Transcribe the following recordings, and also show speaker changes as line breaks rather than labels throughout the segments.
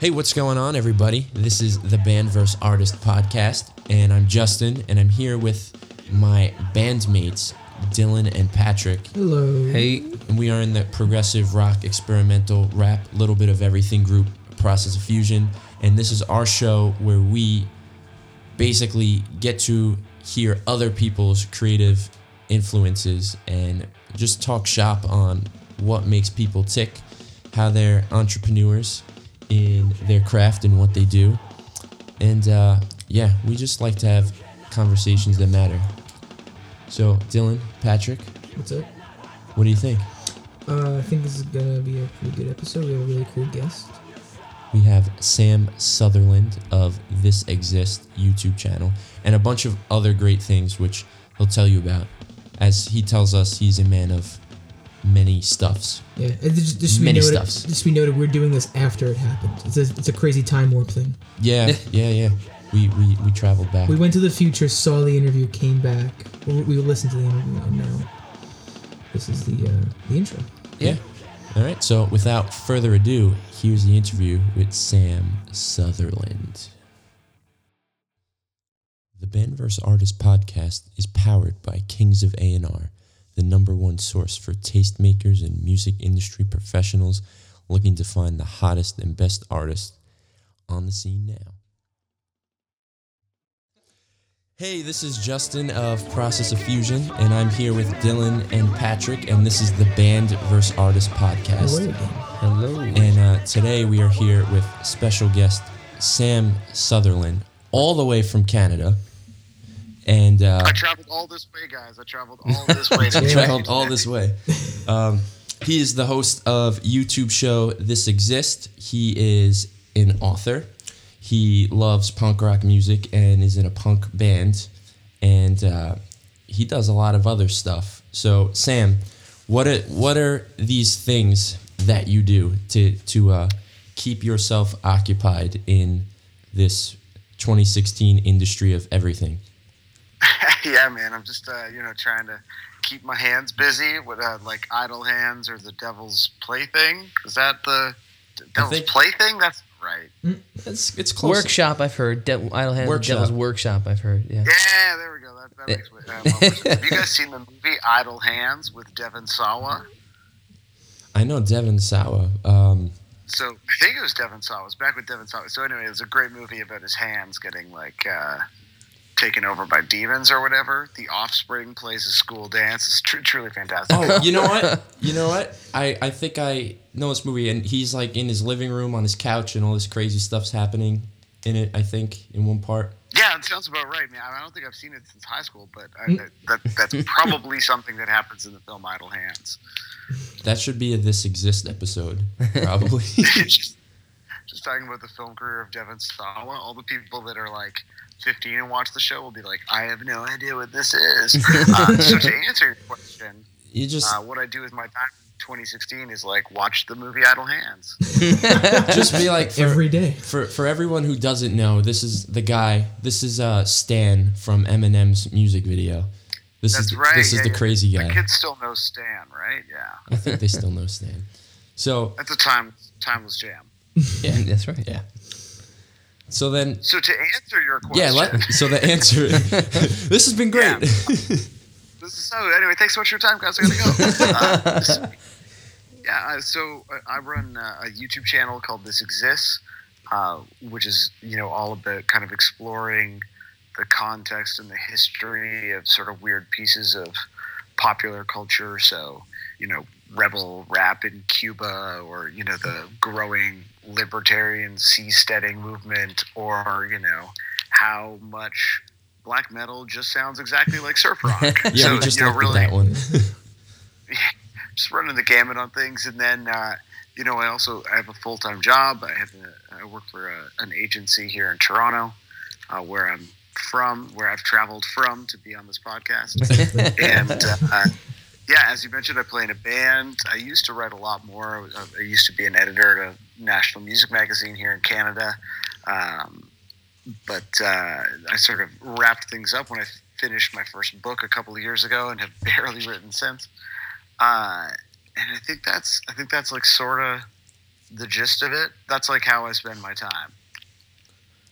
Hey, what's going on, everybody? This is the Band vs. Artist podcast, and I'm Justin, and I'm here with my bandmates, Dylan and Patrick.
Hello.
Hey,
And we are in the progressive rock, experimental rap, little bit of everything group, Process of Fusion. And this is our show where we basically get to hear other people's creative influences and just talk shop on what makes people tick, how they're entrepreneurs in their craft and what they do. And uh, yeah, we just like to have conversations that matter. So, Dylan, Patrick,
What's up?
what do you think?
Uh, I think this is gonna be a pretty good episode. We have a really cool guest.
We have Sam Sutherland of This Exists YouTube channel and a bunch of other great things which he'll tell you about. As he tells us, he's a man of many stuffs.
Yeah, and just, just to be
Many
noted,
stuffs.
Just to be noted, we're doing this after it happened. It's a, it's a crazy time warp thing.
Yeah, yeah, yeah. We, we, we traveled back.
We went to the future, saw the interview, came back. We, we listened to the interview, and now this is the uh, the intro.
Yeah. All right. So without further ado, here's the interview with Sam Sutherland. The Band vs. Artist podcast is powered by Kings of A&R, the number one source for tastemakers and music industry professionals looking to find the hottest and best artists on the scene now. Hey, this is Justin of Process of Fusion, and I'm here with Dylan and Patrick, and this is the Band vs. Artist podcast.
Hello
hello.
And uh, today we are here with special guest Sam Sutherland, all the way from Canada. And uh,
I traveled all this way, guys. I traveled all this way. to
traveled all this way. Um, he is the host of YouTube show This Exists. He is an author. He loves punk rock music and is in a punk band, and uh, he does a lot of other stuff. So, Sam, what are what are these things that you do to to uh, keep yourself occupied in this 2016 industry of everything?
yeah, man. I'm just, uh, you know, trying to keep my hands busy with uh, like idle hands or the devil's plaything. Is that the d- devil's
think-
plaything? That's right.
It's it's close.
Workshop, I've heard. De- Idle Hands
Workshop.
Devil's Workshop, I've heard. Yeah.
Yeah, there we go. That, that makes uh. Have you guys seen the movie Idle Hands with Devon Sawa?
I know Devon Sawa. Um,
So I think it was Devon Sawa. It was back with Devon Sawa. So anyway, it was a great movie about his hands getting like uh, taken over by demons or whatever. The Offspring plays a school dance. It's tr- truly fantastic.
oh, you know what? You know what? I, I think I know this movie, and he's like in his living room on his couch, and all this crazy stuff's happening in it. I think in one part.
Yeah, it sounds about right, man. I don't think I've seen it since high school, but I, mm. that, that, that's probably something that happens in the film Idle Hands.
That should be a This Exists episode, probably.
just, just talking about the film career of Devon Sawa. All the people that are like 15 and watch the show will be like, I have no idea what this is. uh, so to answer your question,
you just
uh, what I do with my time in 2016 is like watch the movie Idle Hands.
just be like for,
Every day.
for for everyone who doesn't know, this is the guy. This is uh Stan from Eminem's music video. This
That's
is
right.
this is
yeah,
the
yeah.
crazy
The
guy.
kids still know Stan, right? Yeah.
I think they still know Stan. So
That's a time timeless jam.
yeah,
That's right.
yeah. So then
So to answer your question,
Yeah, let, so the answer. this has been great.
Yeah. this is so. Anyway, thanks so much for your time, guys. I gotta go. Uh, yeah, uh, so uh, I run uh, a YouTube channel called This Exists, uh, which is you know all about kind of exploring the context and the history of sort of weird pieces of popular culture. So you know, rebel rap in Cuba, or you know, the growing libertarian seasteading movement, or you know, how much black metal just sounds exactly like surf rock.
yeah,
so,
we just
you know, really,
at that one.
just running the gamut on things, and then uh, you know I also I have a full time job. I have a, I work for a, an agency here in Toronto, uh, where I'm from, where I've traveled from to be on this podcast, and. Uh, yeah, as you mentioned, I play in a band. I used to write a lot more. I- I used to be an editor at a national music magazine here in Canada. Um, but uh, I sort of wrapped things up when I finished my first book a couple of years ago and have barely written since. Uh, and I think that's I think that's like sort of the gist of it. That's like how I spend my time.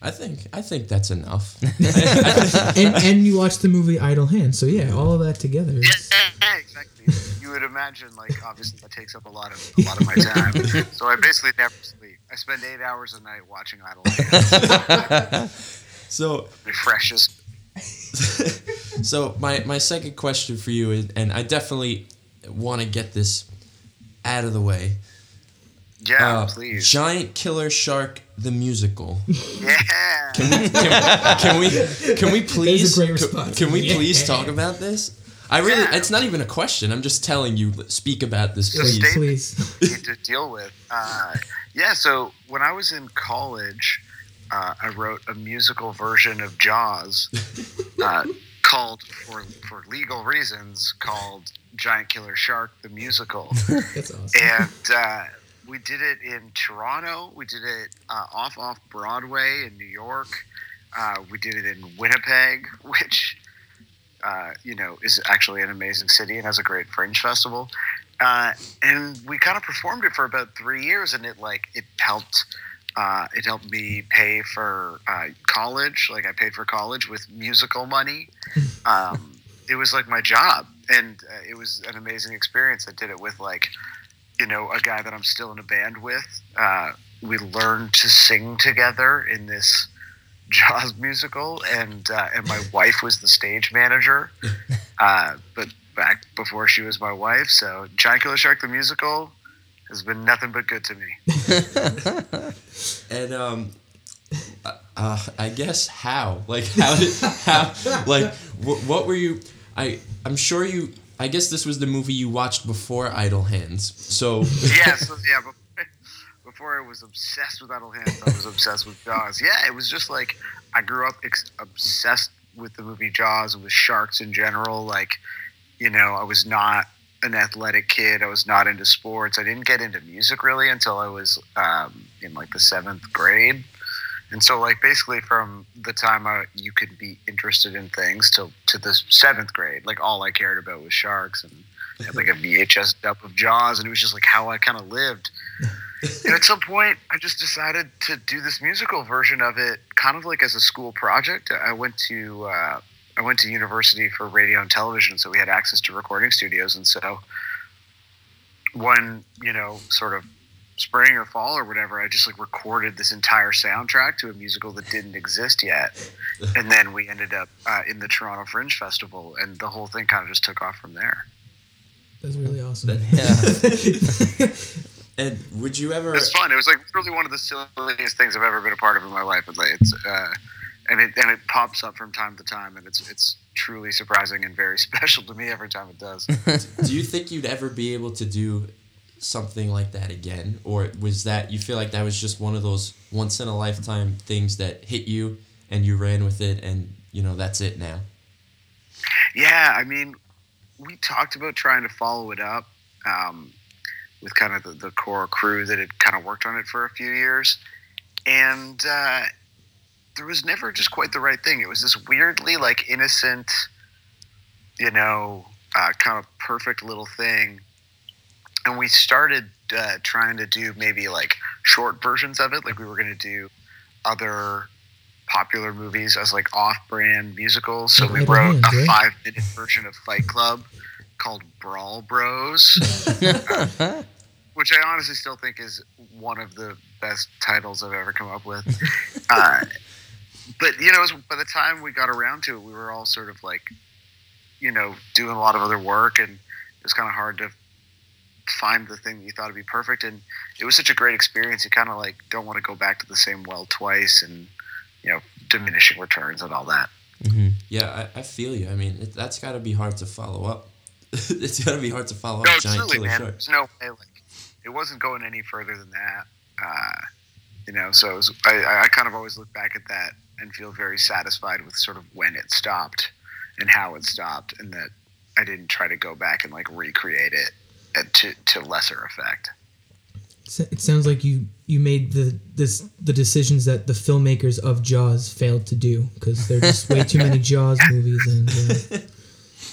I think I think that's enough.
and and you watched the movie Idle Hands, so yeah, all of that together.
Yeah, exactly. You would imagine, like, obviously that takes up a lot of a lot of my time. so I basically never sleep. I spend eight hours a night watching Idle Hands.
so
Refreshes.
so my my second question for you is, and I definitely want to get this out of the way.
Yeah,
Uh,
please.
Giant Killer Shark the musical.
yeah.
Can, can we can we please can- Can, we
Yeah.
please talk about this? I really
Yeah.
it's not even a question. I'm just telling you speak about this
Just
please.
state-
Please.
need to deal with. Uh, yeah, so when I was in college, uh, I wrote a musical version of Jaws uh, called, for for legal reasons, called Giant Killer Shark the musical,
That's awesome.
and uh, we did it in Toronto. We did it uh, off off Broadway in New York. Uh, we did it in Winnipeg, which uh, you know is actually an amazing city and has a great fringe festival. Uh, and we kind of performed it for about three years, and it like it helped. Uh, it helped me pay for uh, college. Like I paid for college with musical money. Um, it was like my job, and uh, it was an amazing experience. I did it with like, you know, a guy that I'm still in a band with. Uh, we learned to sing together in this Jaws musical, and uh, and my wife was the stage manager. Uh, but back before she was my wife, so Giant Killer Shark the musical has been nothing but good to me.
And um uh, I guess how? Like how did how like wh- what were you I I'm sure you I guess this was the movie you watched before Idle Hands. So
yeah, so yeah, before, I was obsessed with Idle Hands, I was obsessed with Jaws. Yeah, it was just like I grew up ex- obsessed with the movie Jaws and with sharks in general. Like, you know, I was not an athletic kid. I was not into sports. I didn't get into music really until I was um, in like the seventh grade. And so, like, basically, from the time I, you could be interested in things to to the seventh grade, like all I cared about was sharks and had like a VHS dub of Jaws, and it was just like how I kind of lived. And at some point, I just decided to do this musical version of it, kind of like as a school project. I went to uh, I went to university for radio and television, so we had access to recording studios, and so one you know sort of spring or fall or whatever, I just like recorded this entire soundtrack to a musical that didn't exist yet, and then we ended up uh, in the Toronto Fringe Festival, and the whole thing kind of just took off from there.
That's really awesome.
and would you ever
It's fun. It was like really one of the silliest things I've ever been a part of in my life. But like, it's uh, and it and it pops up from time to time, and it's it's truly surprising and very special to me every time it does.
do you think you'd ever be able to do something like that again or was that you feel like that was just one of those once in a lifetime things that hit you and you ran with it and you know that's it now
yeah, I mean, we talked about trying to follow it up um, with kind of the, the core crew that had kind of worked on it for a few years, and uh, there was never just quite the right thing. It was this weirdly like innocent, you know, uh, kind of perfect little thing, and we started uh, trying to do maybe like short versions of it, like we were going to do other popular movies as like off-brand musicals. So we wrote a five-minute version of Fight Club called Brawl Bros, which I honestly still think is one of the best titles I've ever come up with. Uh, but you know, was- by the time we got around to it, we were all sort of like, you know, doing a lot of other work, and it was kind of hard to find the thing that you thought would be perfect. And it was such a great experience. You kind of like don't want to go back to the same well twice, and you know, diminishing returns and all that.
hmm
yeah i, I feel you i mean it, that's got to be hard to follow up it's got to be hard to follow
No,
up giant
truly,
killer
man.
shark
There's no way. Like, it wasn't going any further than that. Uh, you know, so it was, I, I kind of always look back at that and feel very satisfied with sort of when it stopped and how it stopped, and that I didn't try to go back and like recreate it to to lesser effect.
It sounds like you you made the this the decisions that the filmmakers of Jaws failed to do because there are just way too many Jaws movies and. Uh, so it's-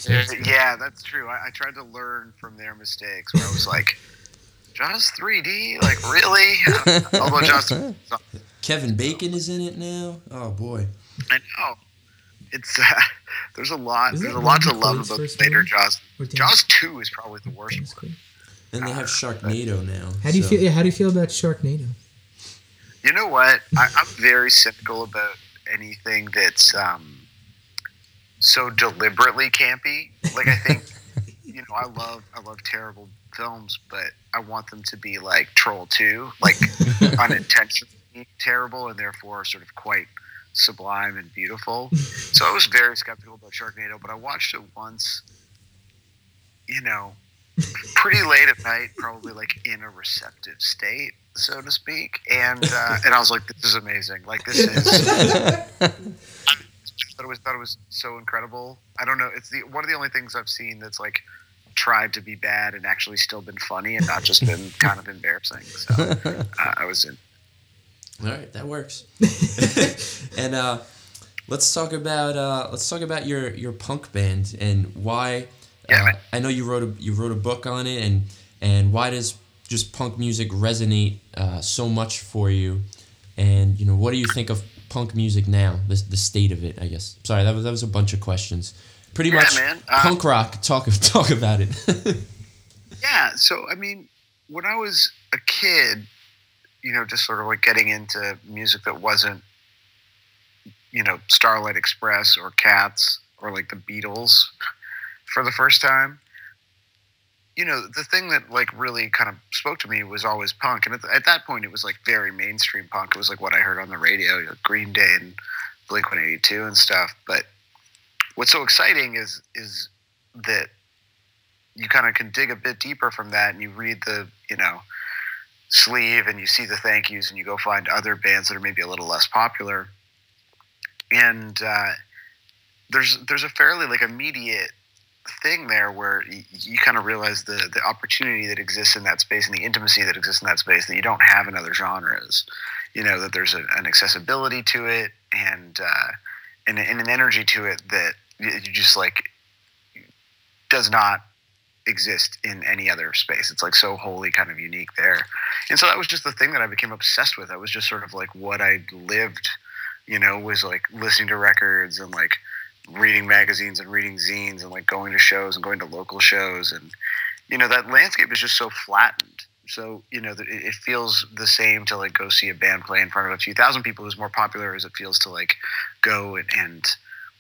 Yeah, that's true. I, I tried to learn from their mistakes. Where I was like, Jaws 3D? Like really? Although Jaws,
Kevin Bacon is in it now. Oh boy.
I know. It's uh, there's a lot.
Is
there's a lot to love about
first
later
movie?
Jaws. Jaws 2 is probably the worst
Dennis
one.
Quaid?
And they have Sharknado now.
How do you
so-
feel? Yeah, how do you feel about Sharknado?
You know what? I, I'm very cynical about anything that's um, so deliberately campy. Like I think, you know, I love I love terrible films, but I want them to be like Troll Two, like unintentionally terrible and therefore sort of quite sublime and beautiful. So I was very skeptical about Sharknado, but I watched it once. You know, pretty late at night, probably like in a receptive state, so to speak, and uh, and I was like, "This is amazing! Like this is." I thought it was thought it was so incredible. I don't know. It's the one of the only things I've seen that's like tried to be bad and actually still been funny and not just been kind of embarrassing. So uh, I was in.
All right, that works. and uh, let's talk about uh, let's talk about your your punk band and why.
Yeah,
uh. I know you wrote a you wrote a book on it and and why does just punk music resonate uh, so much for you? And you know, what do you think of punk music now? The the state of it, I guess. Sorry, that was that was a bunch of questions. Pretty
Yeah,
much
man. Uh,
punk rock. Talk talk about it.
Yeah. So, I mean, when I was a kid, you know, just sort of like getting into music that wasn't, you know, Starlight Express or Cats or like the Beatles for the first time, you know, the thing that like really kind of spoke to me was always punk. And at, at that point, it was like very mainstream punk. It was like what I heard on the radio, you know, Green Day and Blink 182 and stuff. But what's so exciting is, is that you kind of can dig a bit deeper from that and you read the you know sleeve and you see the thank yous and you go find other bands that are maybe a little less popular and uh, there's there's a fairly like immediate thing there where y- you kind of realize the the opportunity that exists in that space and the intimacy that exists in that space that you don't have in other genres you know that there's a, an accessibility to it and uh, and, and an energy to it that you you just like does not exist in any other space. It's like so wholly kind of unique there. And so that was just the thing that I became obsessed with. I was just sort of like what I lived, you know, was like listening to records and like reading magazines and reading zines and like going to shows and going to local shows. And, you know, that landscape is just so flattened. So, you know, it feels the same to like go see a band play in front of a few thousand people as more popular as it feels to like go and, and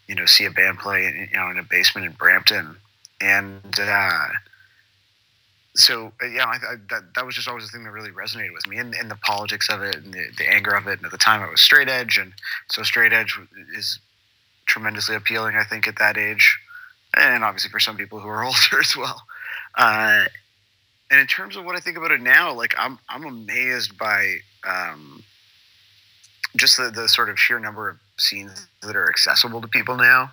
you know, see a band play in, you know, in a basement in Brampton and uh, so uh, yeah, I, I, that that was just always the thing that really resonated with me, and, and the politics of it, and the, the anger of it. And at the time, I was straight edge, and so straight edge is tremendously appealing, I think, at that age, and obviously for some people who are older as well. Uh, and in terms of what I think about it now, like I'm I'm amazed by um, just the, the sort of sheer number of scenes that are accessible to people now,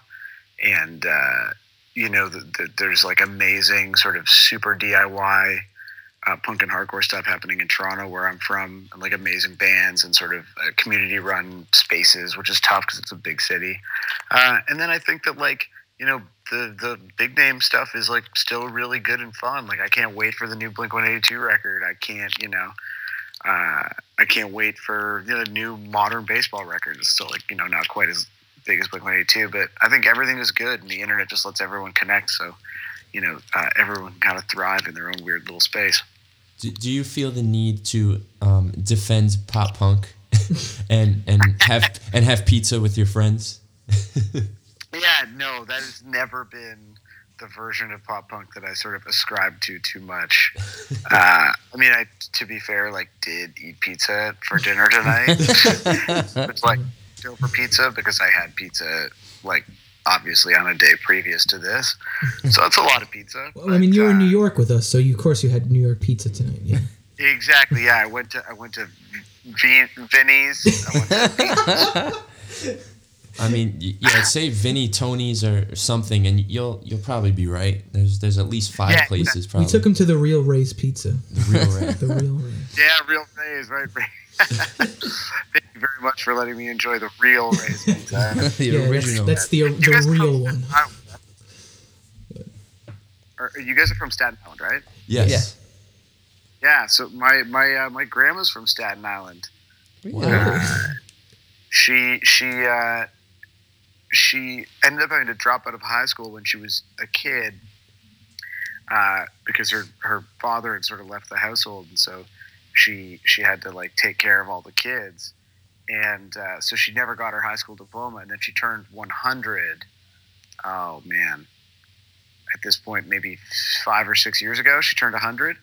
and uh, you know, the, the, there's like amazing sort of super DIY uh, punk and hardcore stuff happening in Toronto, where I'm from, and like amazing bands and sort of uh, community run spaces, which is tough because it's a big city. Uh, and then I think that like you know the the big name stuff is like still really good and fun. Like I can't wait for the new Blink 182 record. I can't you know. Uh, I can't wait for you know, the new modern baseball record. It's still like you know not quite as big as Blink 182, but I think everything is good, and the internet just lets everyone connect. So, you know, uh, everyone kind of thrive in their own weird little space.
Do, do you feel the need to um, defend pop punk and and have and have pizza with your friends?
Yeah, no, that has never been the version of pop punk that I sort of ascribe to too much. Uh, I mean, I to be fair, like did eat pizza for dinner tonight. it's like for pizza because I had pizza like obviously on a day previous to this, so it's a lot of pizza.
Well, I mean, you were in New
uh,
York with us, so you, of course you had New York pizza tonight. Yeah.
Exactly. Yeah, I went to I went to v- Vinny's. I went to
I mean, yeah, say Vinny Tony's or something, and you'll you'll probably be right. There's there's at least five
Yeah,
places Probably.
We took him to the Real Ray's Pizza.
the real Ray.
The Real Ray's.
yeah, real Rays, right? Ray. Thank you very much for letting me enjoy the real Rays pizza.
the
yeah,
original.
That's, that's the the real
from
one.
Staten Island, right? Or, you guys are from Staten Island, right?
Yes.
Yeah, so my my uh, my grandma's from Staten Island.
Wow.
She she uh, she ended up having to drop out of high school when she was a kid uh, because her her father had sort of left the household, and so she she had to like take care of all the kids, and uh, so she never got her high school diploma, and then she turned 100. Oh man, at this point, maybe five or six years ago, she turned 100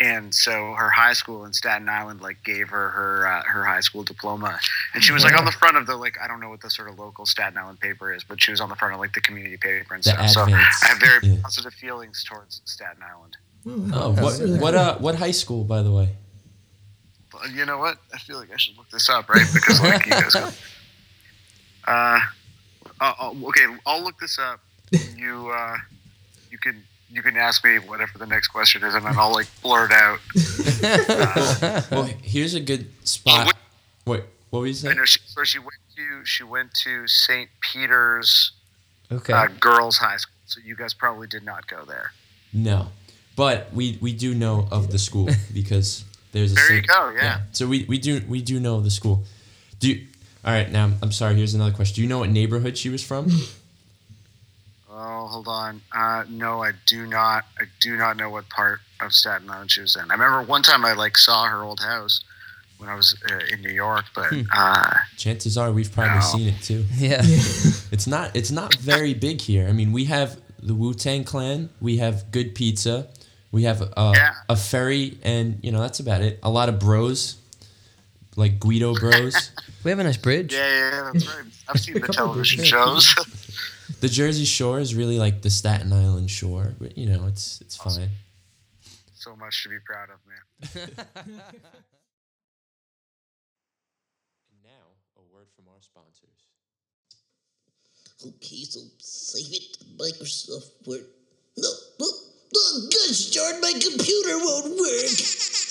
and so her high school in Staten Island like gave her her uh, her high school diploma, and she was like on the front of the like I don't know what the sort of local Staten Island paper is, but she was on the front of like the community paper and
The
stuff. So I have very
yeah.
positive feelings towards Staten Island.
Oh, what
really
what
cool.
uh what high school by the way?
But you know what? I feel like I should look this up, right? Because like you guys. Go, uh, uh, uh, okay, I'll look this up. You uh, you can. You can ask me whatever the next question is, and then I'll like blurt out.
Well, here's a good spot.
what-
Wait, what were you
I
saying?
know she, so she went to she went to St. Peter's
Okay.
uh, girls' high school. So you guys probably did not go there.
No, but we we do know of the school because there's a.
There you go. Yeah.
So we we do we do know the school. Do you, all right. Now I'm sorry. Here's another question. Do you know what neighborhood she was from?
Oh, hold on. Uh, no, I do not. I do not know what part of Staten Island she was in. I remember one time I like saw her old house when I was uh, in New York, but uh,
Chances are we've probably
No.
seen it too.
yeah.
It's not it's not very big here. I mean, we have the Wu Tang Clan, we have good pizza, we have a,
Yeah.
a ferry, and you know that's about it. A lot of bros, like Guido Bros.
We have a nice bridge.
yeah, yeah, yeah, right. I've seen the television shows.
the Jersey Shore is really like the Staten Island Shore, but you know it's it's fine.
so much to be proud of, man.
And now a word from our sponsors.
Okay, so save it Microsoft Word. No, no, oh gosh darn, my computer won't work.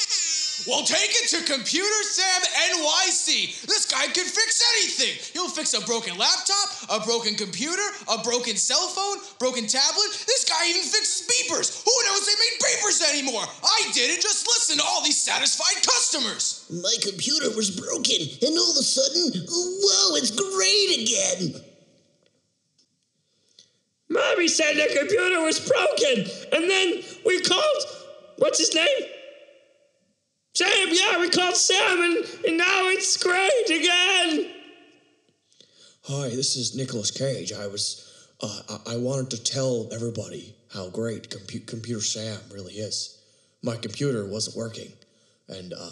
Well, take it to Computer Sam NYC. This guy can fix anything. He'll fix a broken laptop, a broken computer, a broken cell phone, broken tablet. This guy even fixes beepers. Who knows they made beepers anymore? I didn't. Just listen to all these satisfied customers.
My computer was broken, and all of a sudden, oh, whoa, it's great again.
Mommy said the computer was broken, and then we called. What's his name? Sam. Yeah, we called Sam, and, and now it's great again.
Hi, this is Nicolas Cage. I was, uh, I, I wanted to tell everybody how great Compu- Computer Sam really is. My computer wasn't working, and uh,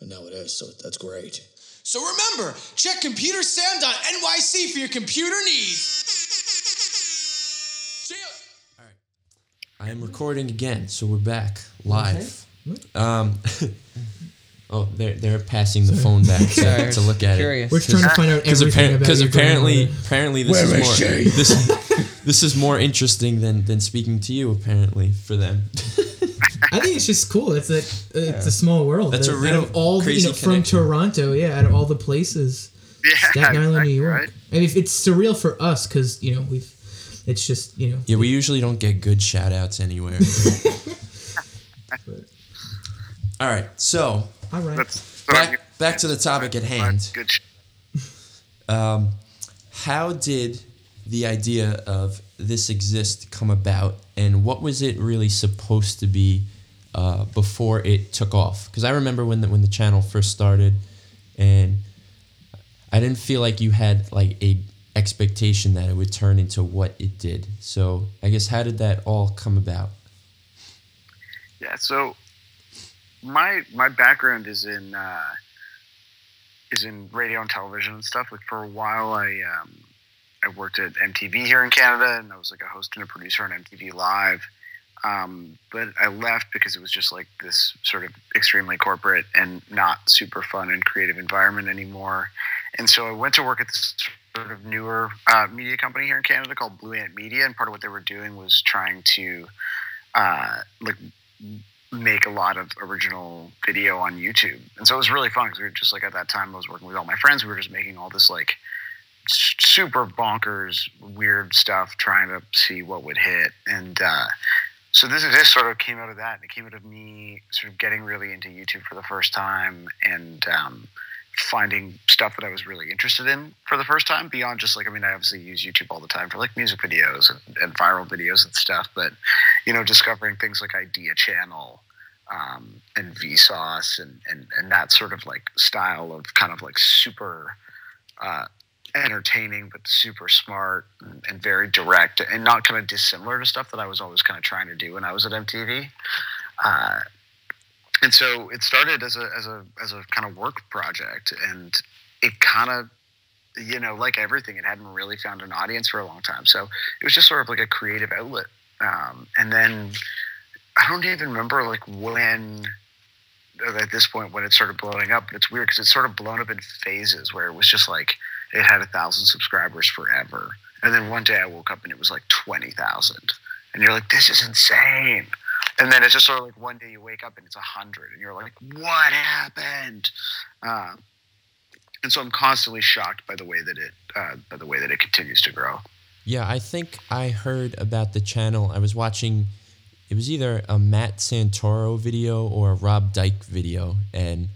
and now it is. So that's great.
So remember, check computersam.nyc for your computer needs.
I am recording again, so we're back live. Um, oh, they're they're passing the phone back to, to look at
curious.
We're trying to find out
Because
everything about your
apparently
grandmother.
apparently this is more this this is more interesting than than speaking to you apparently for them.
I think it's just cool. It's a it's a small world.
That's a
Out
real
of all the-
crazy
you know, from. Toronto. Yeah, out of all the places,
Yeah,
Staten Island,
exactly,
New York.
right?
I mean, if it's surreal for us because you know we've. It's just you know.
Yeah, we usually don't get good shout outs anywhere. All right, so
All right.
Back back to the topic at hand.
Good.
Um, how did the idea of this exist come about, and what was it really supposed to be uh, before it took off? Because I remember when the, when the channel first started, and I didn't feel like you had like a expectation that it would turn into what it did. So I guess how did that all come about?
Yeah. So my my background is in uh, is in radio and television and stuff. Like for a while, I um, I worked at MTV here in Canada, and I was like a host and a producer on MTV Live. Um, but I left because it was just like this sort of extremely corporate and not super fun and creative environment anymore. And so I went to work at this sort of newer uh, media company here in Canada called Blue Ant Media, and part of what they were doing was trying to uh, like make a lot of original video on YouTube. And so it was really fun because we were just like at that time I was working with all my friends. We were just making all this like super bonkers weird stuff, trying to see what would hit. And uh, so this this sort of came out of that. and It came out of me sort of getting really into YouTube for the first time and um, finding stuff that I was really interested in for the first time beyond just like I mean I obviously use YouTube all the time for like music videos and, and viral videos and stuff, but you know discovering things like Idea Channel um, and Vsauce and, and and that sort of like style of kind of like super uh, entertaining but super smart and, and, very direct and not kind of dissimilar to stuff that I was always kind of trying to do when I was at MTV. Uh, and so it started as a as a as a kind of work project, and it kind of you know like everything, it hadn't really found an audience for a long time. So it was just sort of like a creative outlet. Um, and then I don't even remember like when at this point when it started blowing up. But it's weird because it's sort of blown up in phases where it was just like it had a thousand subscribers forever, and then one day I woke up and it was like twenty thousand, and you're like, this is insane and then it's just sort of like one day you wake up and it's a hundred, and you're like, "What happened?" Uh, and so I'm constantly shocked by the way that it uh, by the way that it continues to grow.
Yeah, I think I heard about the channel. I was watching. It was either a Matt Santoro video or a Rob Dyke video, and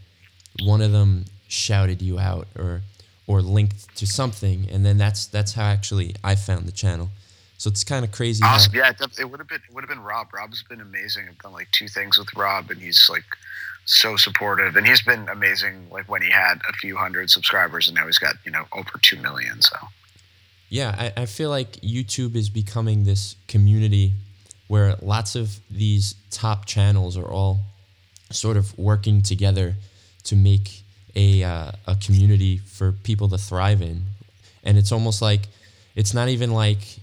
one of them shouted you out or or linked to something, and then that's that's how actually I found the channel. So it's kind of crazy.
Awesome. How, yeah, it would have been it would have been Rob. Rob's been amazing. I've done like two things with Rob, and he's like so supportive, and he's been amazing. Like when he had a few hundred subscribers, and now he's got you know over two million. So
yeah, I, I feel like YouTube is becoming this community where lots of these top channels are all sort of working together to make a uh, a community for people to thrive in, and it's almost like it's not even like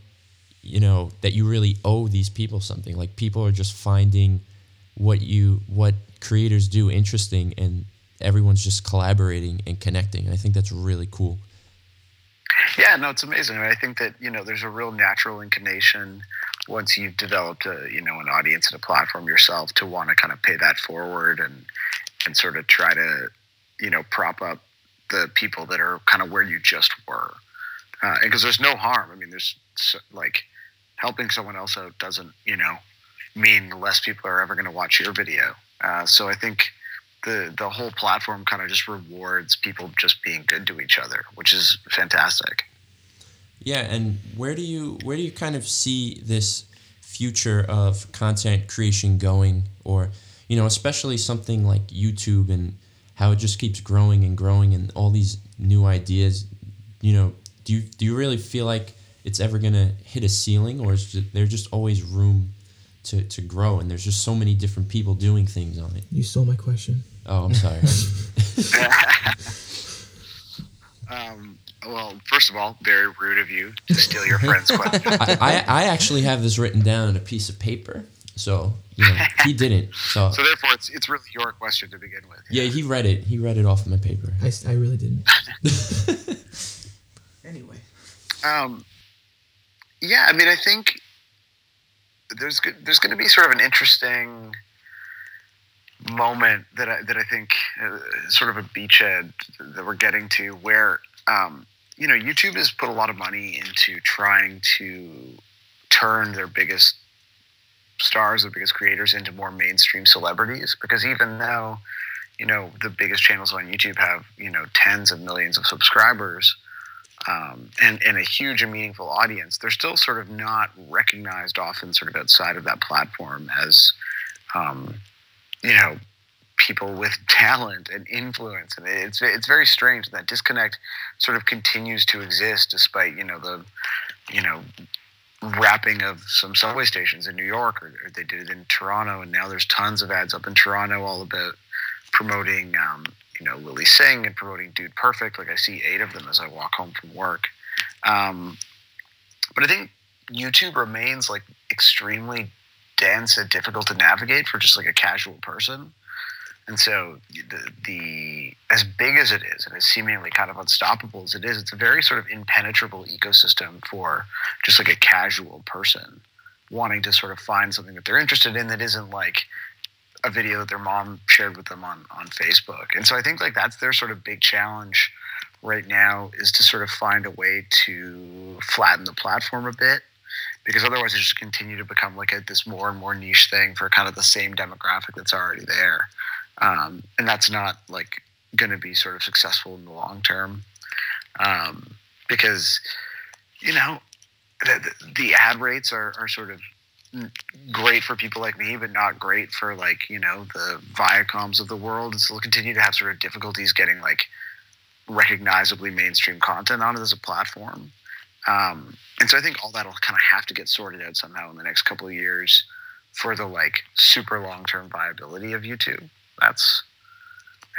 you know that you really owe these people something. Like people are just finding what you what creators do interesting and everyone's just collaborating and connecting and i think that's really cool.
Yeah no it's amazing. I think that you know there's a real natural inclination once you've developed a you know an audience and a platform yourself to want to kind of pay that forward and and sort of try to you know prop up the people that are kind of where you just were. Uh, because there's no harm. I mean there's like helping someone else out doesn't, you know, mean less people are ever going to watch your video. Uh, so I think the the whole platform kind of just rewards people just being good to each other, which is fantastic.
Yeah, and where do you where do you kind of see this future of content creation going, or you know, especially something like YouTube and how it just keeps growing and growing and all these new ideas. You know, do you do you really feel like it's ever going to hit a ceiling or is there just always room to, to grow and there's just so many different people doing things on it.
You stole my question.
Oh i'm sorry.
Um, well first of all very rude of you to steal your friend's question.
I, I, I actually have this written down on a piece of paper so you know he didn't so.
So therefore it's it's really your question to begin with.
Yeah, yeah he read it. He read it off my paper.
I, I really didn't. Anyway.
Um yeah, I mean, I think there's there's going to be sort of an interesting moment that I that I think uh, sort of a beachhead that we're getting to where um, you know YouTube has put a lot of money into trying to turn their biggest stars, their biggest creators into more mainstream celebrities because even though you know the biggest channels on YouTube have you know tens of millions of subscribers um, and, and a huge and meaningful audience, they're still sort of not recognized often sort of outside of that platform as, um, you know, people with talent and influence. And it's, it's very strange that disconnect sort of continues to exist despite, you know, the, you know, wrapping of some subway stations in New York, or, or, they did it in Toronto, and now there's tons of ads up in Toronto all about promoting um, you know Lilly Singh and promoting Dude Perfect. Like I see eight of them as I walk home from work. Um, but I think YouTube remains like extremely dense and difficult to navigate for just like a casual person. And so the, the as big as it is and as seemingly kind of unstoppable as it is, it's a very sort of impenetrable ecosystem for just like a casual person wanting to sort of find something that they're interested in that isn't like a video that their mom shared with them on on Facebook. And so I think like that's their sort of big challenge right now is to sort of find a way to flatten the platform a bit because otherwise it just continue to become like a, this more and more niche thing for kind of the same demographic that's already there, um, and that's not like going to be sort of successful in the long term, um, because you know the, the, ad rates are, are sort of great for people like me, but not great for like you know the Viacoms of the world. And so they'll continue to have sort of difficulties getting like recognizably mainstream content on it as a platform. Um, and so I think all that'll kind of have to get sorted out somehow in the next couple of years for the like super long term viability of YouTube. That's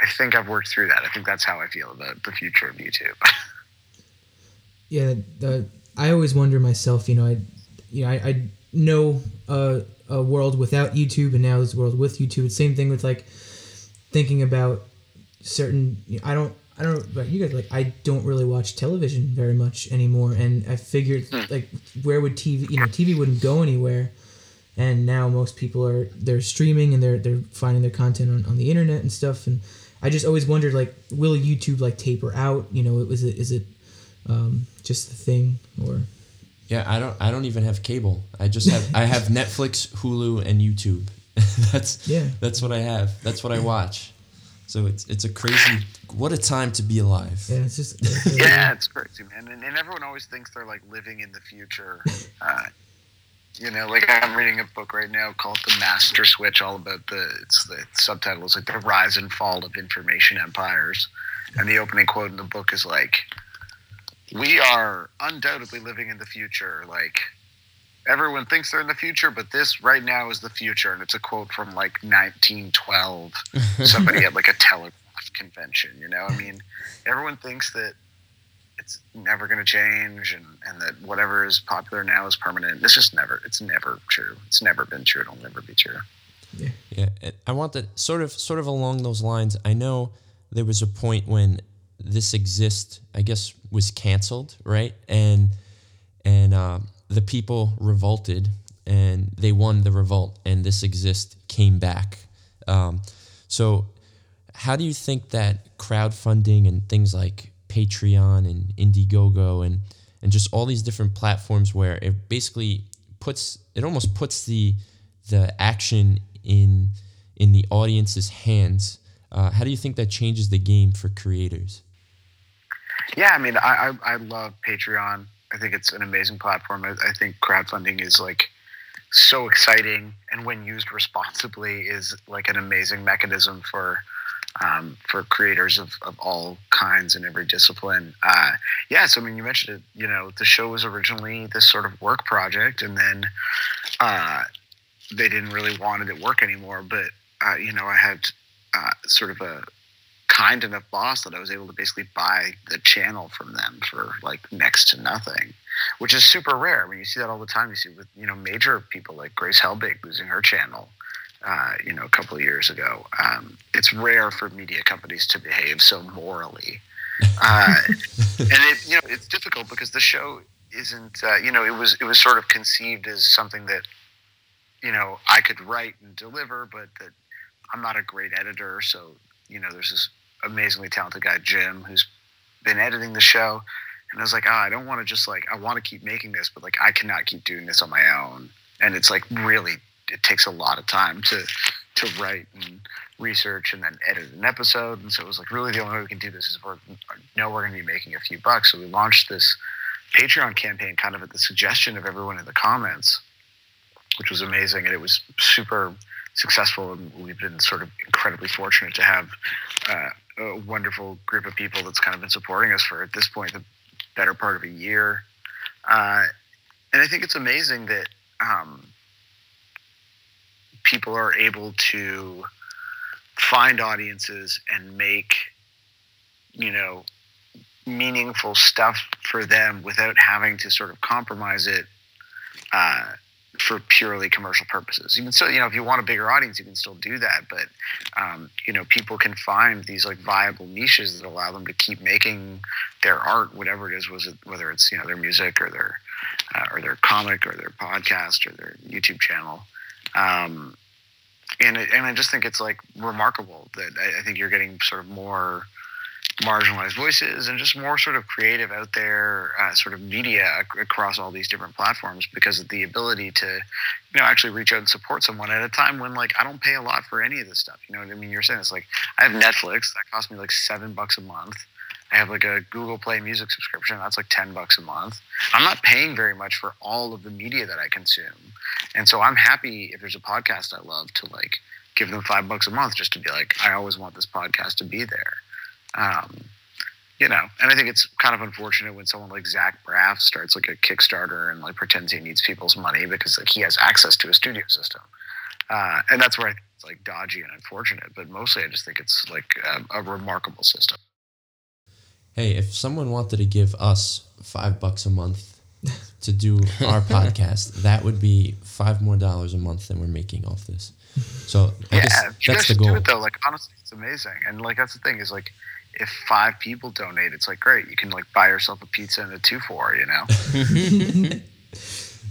I think I've worked through that. I think that's how I feel about the future of YouTube.
yeah, the, I always wonder myself. You know, I, you know, I, I know a, a world without YouTube, and now this world with YouTube. Same thing with like thinking about certain. I don't. I don't know about you guys. Like, I don't really watch television very much anymore, and I figured like, where would TV? You know, TV wouldn't go anywhere, and now most people are they're streaming and they're they're finding their content on, on the internet and stuff. And I just always wondered like, will YouTube like taper out? You know, is it is it um, just the thing or?
Yeah, I don't. I don't even have cable. I just have. I have Netflix, Hulu, and YouTube. that's
Yeah.
That's what I have. That's what I watch. So it's it's a crazy. What a time to be alive.
Yeah, it's just
yeah, it's crazy, man. And, and everyone always thinks they're like living in the future. Uh, you know, like I'm reading a book right now called The Master Switch, all about the it's the subtitle is like the rise and fall of information empires, and the opening quote in the book is like, "We are undoubtedly living in the future. Like everyone thinks they're in the future, but this right now is the future." And it's a quote from like 1912, somebody at like a telegraph convention. You know, I mean, everyone thinks that it's never going to change and, and that whatever is popular now is permanent. It's just never, it's never true. It's never been true. It'll never be true.
Yeah, it- I want to sort of sort of along those lines. I know there was a point when this exist, I guess, was canceled, right? And and uh, the people revolted, and they won the revolt, and this exist came back. Um, so, how do you think that crowdfunding and things like Patreon and Indiegogo and and just all these different platforms where it basically puts it almost puts the the action in in the audience's hands. Uh, how do you think that changes the game for creators?
Yeah, I mean, I, I, I love Patreon. I think it's an amazing platform. I, I think crowdfunding is like so exciting, and when used responsibly, is like an amazing mechanism for um, for creators of, of all kinds and every discipline. Uh, yeah, so I mean, you mentioned it. You know, the show was originally this sort of work project, and then uh, they didn't really want it at work anymore. But uh, you know, I had uh, sort of a kind enough boss that I was able to basically buy the channel from them for like next to nothing, which is super rare. I mean, you see that all the time. You see with you know major people like Grace Helbig losing her channel. Uh, you know, a couple of years ago, um, it's rare for media companies to behave so morally, uh, and it you know it's difficult because the show isn't uh, you know it was it was sort of conceived as something that you know I could write and deliver, but that I'm not a great editor. So you know, there's this amazingly talented guy Jim who's been editing the show, and I was like, ah, I don't want to just like I want to keep making this, but like I cannot keep doing this on my own, and it's like really it takes a lot of time to to write and research and then edit an episode, and so it was like really the only way we can do this is we're know we're going to be making a few bucks, so we launched this Patreon campaign kind of at the suggestion of everyone in the comments which was amazing, and it was super successful. And we've been sort of incredibly fortunate to have uh, a wonderful group of people that's kind of been supporting us for at this point the better part of a year. Uh, and I think it's amazing that um, people are able to find audiences and make, you know, meaningful stuff for them without having to sort of compromise it uh, for purely commercial purposes. You can still, you know, if you want a bigger audience, you can still do that. But um, you know, people can find these like viable niches that allow them to keep making their art, whatever it is, was it whether it's you know their music or their uh, or their comic or their podcast or their YouTube channel. Um, and it, and I just think it's like remarkable that I, I think you're getting sort of more marginalized voices and just more sort of creative out there uh, sort of media ac- across all these different platforms because of the ability to you know actually reach out and support someone at a time when like i don't pay a lot for any of this stuff you know what i mean? You're saying it's like i have netflix that costs me like seven bucks a month. I have like a google play music subscription that's like 10 bucks a month. I'm not paying very much for all of the media that i consume. And so i'm happy if there's a podcast i love to like give them five bucks a month just to be like i always want this podcast to be there um, you know, and I think it's kind of unfortunate when someone like Zach Braff starts like a Kickstarter and like pretends he needs people's money because like he has access to a studio system, uh, and that's where I think it's like dodgy and unfortunate. But mostly, I just think it's like a, a remarkable system.
Hey, if someone wanted to give us five bucks a month to do our podcast, that would be five more dollars a month than we're making off this. So I
yeah,
guess
you guys
that's the
should do
goal.
it though. Like honestly, it's amazing, and like that's the thing is like. If five people donate, it's like great. You can like buy yourself a pizza and a two for, you know.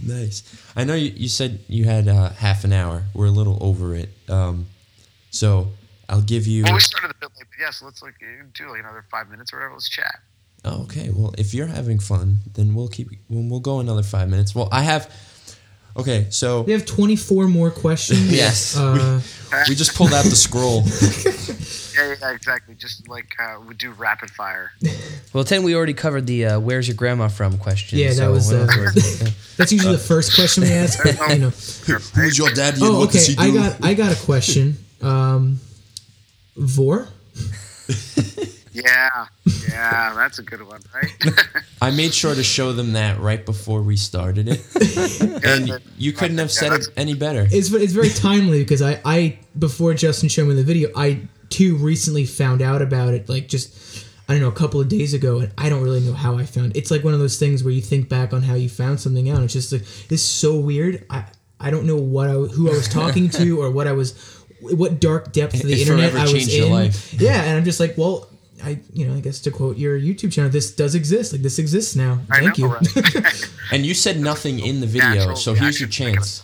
Nice. I know you, you said you had uh, half an hour. We're a little over it. Um, so I'll give you.
Well, we started a bit late, but yeah. So let's like do like another five minutes or whatever. Let's chat.
Oh, okay. Well, if you're having fun, then we'll keep. We'll, we'll go another five minutes. Well, I have. Okay, so
We have 24 more questions.
Yes.
Uh,
we just pulled out the scroll.
Yeah, yeah, exactly. Just like uh, we do rapid fire.
Well, ten we already covered the uh, "Where's your grandma from?" question.
Yeah, that
so
was, uh,
have yeah.
that's usually the first question we ask. but, you know.
Who's your daddy
Oh, okay. I got I got a question. Um, Vore.
Yeah, yeah, that's a good one, right?
I made sure to show them that right before we started it, and you couldn't have said it any better.
It's it's very timely because I I before Justin showed me the video, I too recently found out about it. Like just I don't know a couple of days ago, and I don't really know how I found. It. It's like one of those things where you think back on how you found something out. And it's just like it's so weird. I I don't know what I who I was talking to or what I was what dark depth of the
It
internet I was in.
life.
Yeah, and I'm just like, well. I, you know, I guess to quote your YouTube channel, this does exist. Like this exists now.
I
Thank
know,
you.
right?
And you said nothing in the video,
Natural
so here's your chance.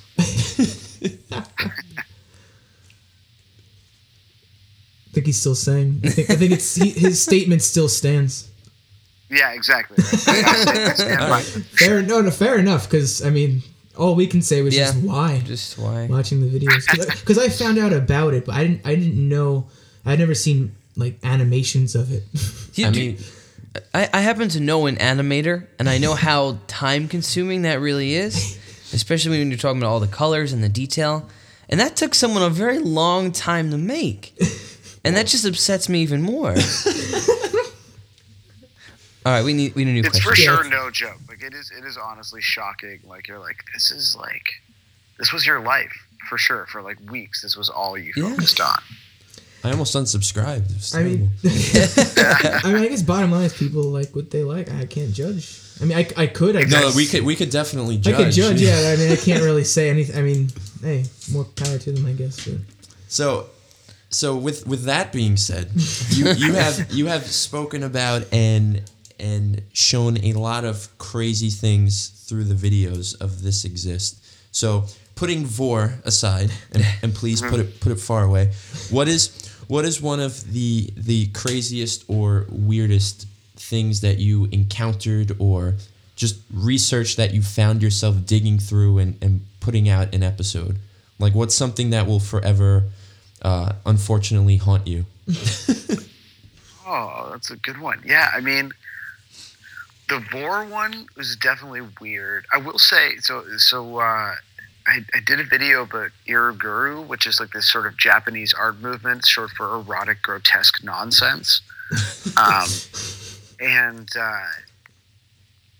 I think he's still saying. I think, I think it's he, his statement still stands.
yeah, exactly. Right. I stand- I stand by it.
Fair, no, no, fair enough. Because I mean, all we can say was
Yeah.
just why
Just why?
watching the videos. Because I, found out about it, but I didn't. I didn't know. I'd never seen like animations of it.
You
I
do-
mean,
I, I happen to know an animator, and I know how time consuming that really is, especially when you're talking about all the colors and the detail. And that took someone a very long time to make. And that just upsets me even more. all right, we need we need a new
It's for
question.
sure no joke. Like it is. It is honestly shocking. Like you're like this is like this was your life for sure for like weeks. This was all you
Yeah.
focused on.
I almost unsubscribed.
I mean. I mean, I guess bottom line is people like what they like. I can't judge. I mean, I, I could. I
no, we could we could definitely judge.
I could judge. Yeah, I mean, I can't really say anything. I mean, hey, more power to them, I guess. But.
So, so with with that being said, you you have you have spoken about and and shown a lot of crazy things through the videos of this exist. So, putting Vore aside, and, and please put it mm-hmm. put it far away. What is what is one of the the craziest or weirdest things that you encountered or just research that you found yourself digging through and, and putting out an episode? Like, what's something that will forever, uh, unfortunately, haunt you?
Oh, that's a good one. Yeah, I mean, the Vore one was definitely weird. I will say, so so uh, I, I did a video about ero guro, which is like this sort of Japanese art movement, short for erotic grotesque nonsense. Um, and uh,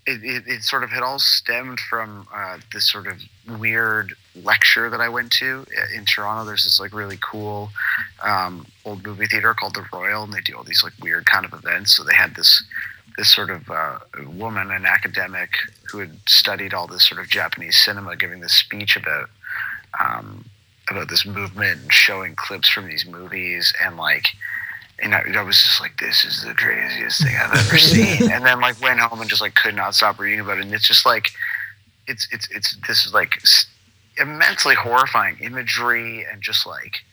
it, it, it sort of had all stemmed from uh, this sort of weird lecture that I went to uh, in Toronto. There's this like really cool um, old movie theater called the Royal, and they do all these like weird kind of events. So they had this this sort of uh, woman, an academic who had studied all this sort of Japanese cinema, giving this speech about um, about this movement and showing clips from these movies, and like. And I, I was just like, "This is the craziest thing I've ever seen." and then like went home and just like could not stop reading about it. And it's just like, it's it's it's this is like immensely horrifying imagery and just like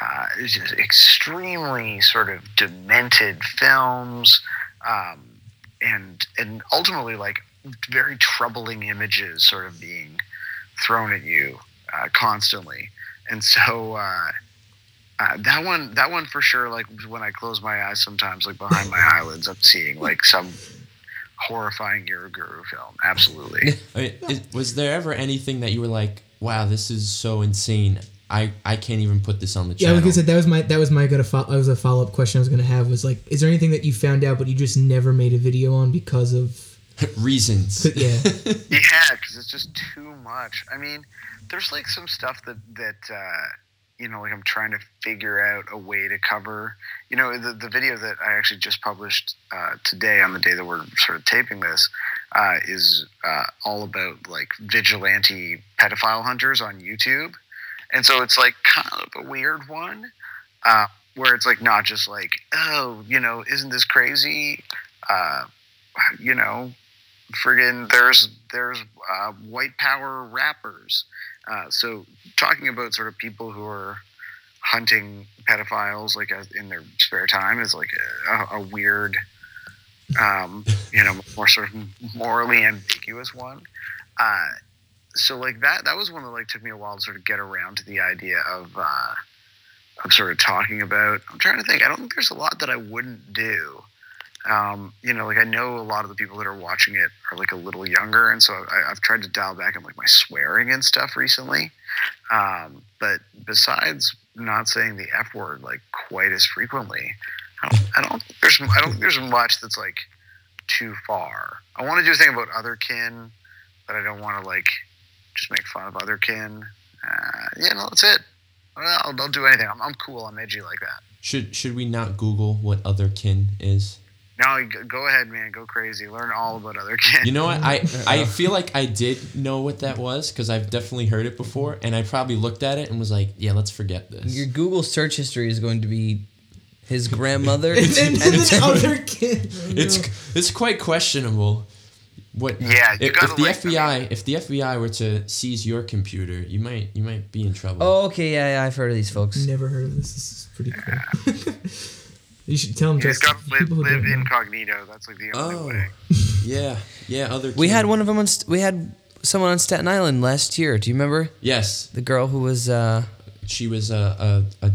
uh, just extremely sort of demented films, um, and and ultimately like very troubling images sort of being thrown at you uh, constantly. And so uh, uh, that one, that one for sure. Like when I close my eyes, sometimes like behind my eyelids, I'm seeing like some horrifying ero guro film. Absolutely.
I mean, is, was there ever anything that you were like, "Wow, this is so insane. I I can't even put this on the channel."
Yeah, like I said, that was my that was my gonna fo- that was a follow up question I was gonna have was like, is there anything that you found out but you just never made a video on because of
Reasons.
yeah
yeah, because it's just too much. I mean, there's like some stuff that that uh, you know, like I'm trying to figure out a way to cover. You know, the the video that I actually just published uh, today on the day that we're sort of taping this uh, is uh, all about like vigilante pedophile hunters on YouTube, and so it's like kind of a weird one. Uh, where it's like not just like, oh, you know, isn't this crazy? Uh, you know, friggin' there's there's uh, white power rappers. Uh, so talking about sort of people who are hunting pedophiles like in their spare time is like a, a weird, um, you know, more sort of morally ambiguous one. Uh, so like that that was one that like took me a while to sort of get around to the idea of uh, of sort of talking about. I'm trying to think. I don't think there's a lot that I wouldn't do um, you know, like I know a lot of the people that are watching it are like a little younger, and so I, I've tried to dial back on like my swearing and stuff recently. Um, but besides not saying the f word like quite as frequently, I don't, I don't think there's I don't think there's much that's like too far. I want to do a thing about otherkin, but I don't want to like just make fun of otherkin. Uh, yeah, no, that's it. I'll, I'll do anything. I'm, I'm cool. I'm edgy like that.
Should should we not Google what otherkin is?
No, go ahead, man. Go crazy. Learn all about other kids.
You know what? I I feel like I did know what that was because I've definitely heard it before, and I probably looked at it and was like, "Yeah, let's forget this."
Your Google search history is going to be his grandmother.
and then, and then other kid
It's it's quite questionable. What?
Yeah,
if, if the
like,
FBI if the FBI were to seize your computer, you might you might be in trouble.
oh, okay, yeah, yeah, I've heard of these folks.
never heard of this this is pretty cool you should tell them
You just
just
gotta live,
people
live incognito. That's like the only
Oh.
way.
yeah, yeah. Other.
We had one of them on. St- we had someone on Staten Island last year. Do you remember
Yes,
the girl who was? uh
she was a, a, a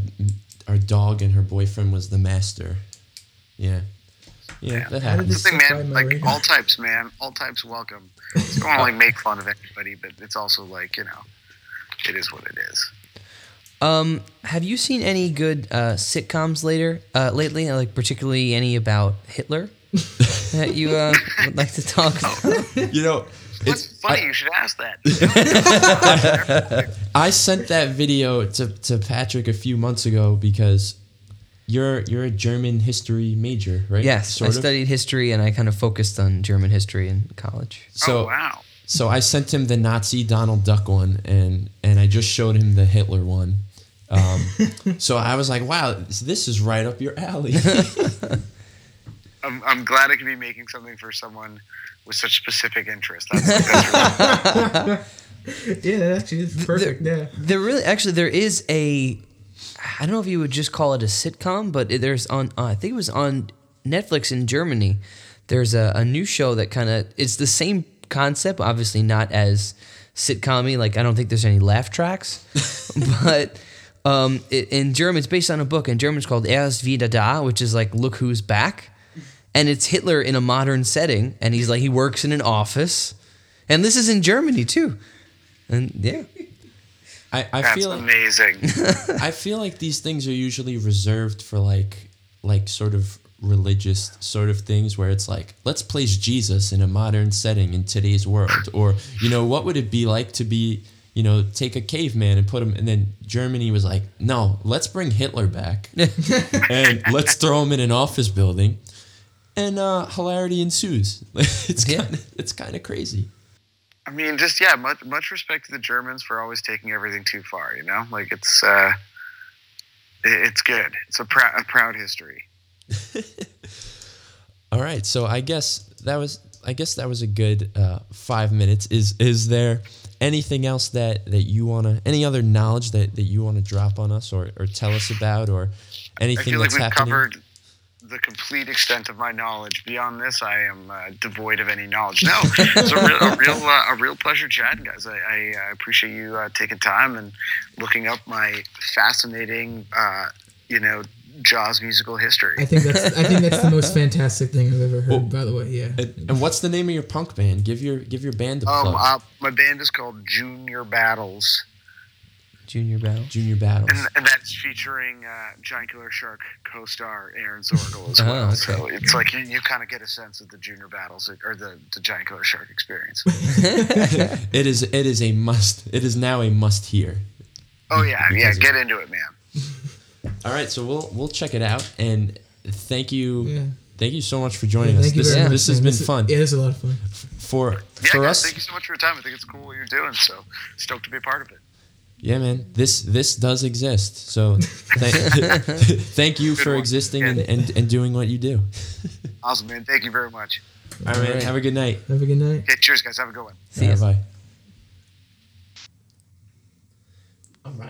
our dog and her boyfriend was the master. Yeah, yeah, that happens.
this-
The thing, man. Like
radar.
all types, man. All types welcome. You don't want to like make fun of anybody, but it's also like you know, it is what it is.
Um, have you seen any good uh, sitcoms later uh, lately? Like particularly any about Hitler that you uh, would like to talk about?
You know,
It's
it's
funny
I,
you should ask that.
I sent that video to, to Patrick a few months ago because you're you're a German history major, right?
Yes, I studied history and I kind of focused on German history in college.
So
oh wow.
so I sent him the Nazi Donald Duck one, and and I just showed him the Hitler one. Um, so I was like, wow, this, this is right up your alley.
I'm, I'm glad I could be making something for someone with such specific interest. That's, that's really
yeah that actually is perfect yeah
There really, actually, there is a. I don't know if you would just call it a sitcom, but there's on. Uh, I think it was on Netflix in Germany. There's a, a new show that kind of it's the same concept, obviously not as sitcom Like I don't think there's any laugh tracks, but um, it, in German it's based on a book. In German it's called Er ist wieder da, which is like look who's back, and it's Hitler in a modern setting, and he's like he works in an office, and this is in Germany too, and yeah.
I, I
that's
feel like,
amazing.
I feel like these things are usually reserved for like like sort of religious sort of things where it's like let's place Jesus in a modern setting in today's world or you know what would it be like to be you know take a caveman and put him and then Germany was like no let's bring Hitler back and let's throw him in an office building and uh hilarity ensues it's
Yeah.
kind of it's kind of crazy
I mean, just yeah, much much respect to the Germans for always taking everything too far. You know, like it's uh, it's good. It's a proud a proud history.
All right, so I guess that was I guess that was a good uh, five minutes. Is is there anything else that that you want to any other knowledge that that you want to drop on us or or tell us about or anything I
feel like we've
happening?
covered the complete extent of my knowledge. Beyond this, I am uh, devoid of any knowledge. No, it's a real, a real, uh, a real pleasure chatting, guys. I, I uh, appreciate you uh, taking time and looking up my fascinating, uh, you know, Jaws musical history.
I think that's I think that's the most fantastic thing I've ever heard. by the way, yeah.
And, and what's the name of your punk band? Give your give your band a
Um,
plug.
uh, my band is called Junior Battles,
Junior Battle.
Junior Battles.
and, and that's featuring uh, Giant Killer Shark co-star Aaron Zorgel as
Oh,
well.
okay.
So it's like you, you kind of get a sense of the Junior Battles or the, the Giant Killer Shark experience.
It is it is a must. It is now a must hear.
Oh yeah, yeah.
Because
Get into it, man.
All right, so we'll we'll check it out and thank you.
Yeah.
Thank you so much for joining us. This,
very much.
this has been
This is-
fun.
Yeah, this is a lot of fun.
For
Yeah,
for
guys,
us,
thank you so much for your time. I think it's cool what you're doing. So stoked to be a part of it.
yeah, man. This this does exist. So thank, thank you
Good
for
one.
existing and,
Yeah.
and, and doing what you do.
Awesome, man. Thank you very much.
All right,
right.
have a good night.
Have a good night.
Okay, cheers, guys. Have a good one.
See ya.
Bye.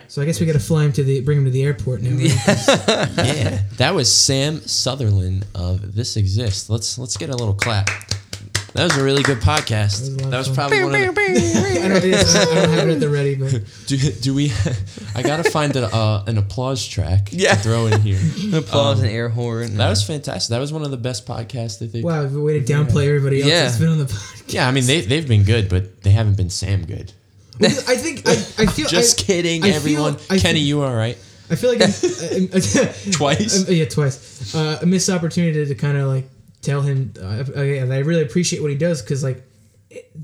So I guess we got to fly him to the bring him to the airport now. right?
Yeah, that was Sam Sutherland of This Exists. Let's let's get a little clap. That was a really good podcast.
That was
That was
fun.
probably one of the,
I don't, I don't have it at the ready, but
do, do we I gotta find a, uh, an applause track
Yeah.
to throw in here.
Applause
Um,
and air horn.
That was fantastic. That was one of the best podcasts that they.
wow, way to downplay everybody else
Yeah.
that's been on the podcast.
Yeah, I mean they they've been good, but they haven't been Sam good.
I think I, I feel
Just
I-
kidding,
I
everyone.
I
Kenny,
feel-
you all right?
I feel like I'm, I'm-
Twice?
Um, yeah, twice. Uh, a missed opportunity to kind of like tell him uh, uh, that I really appreciate what he does because like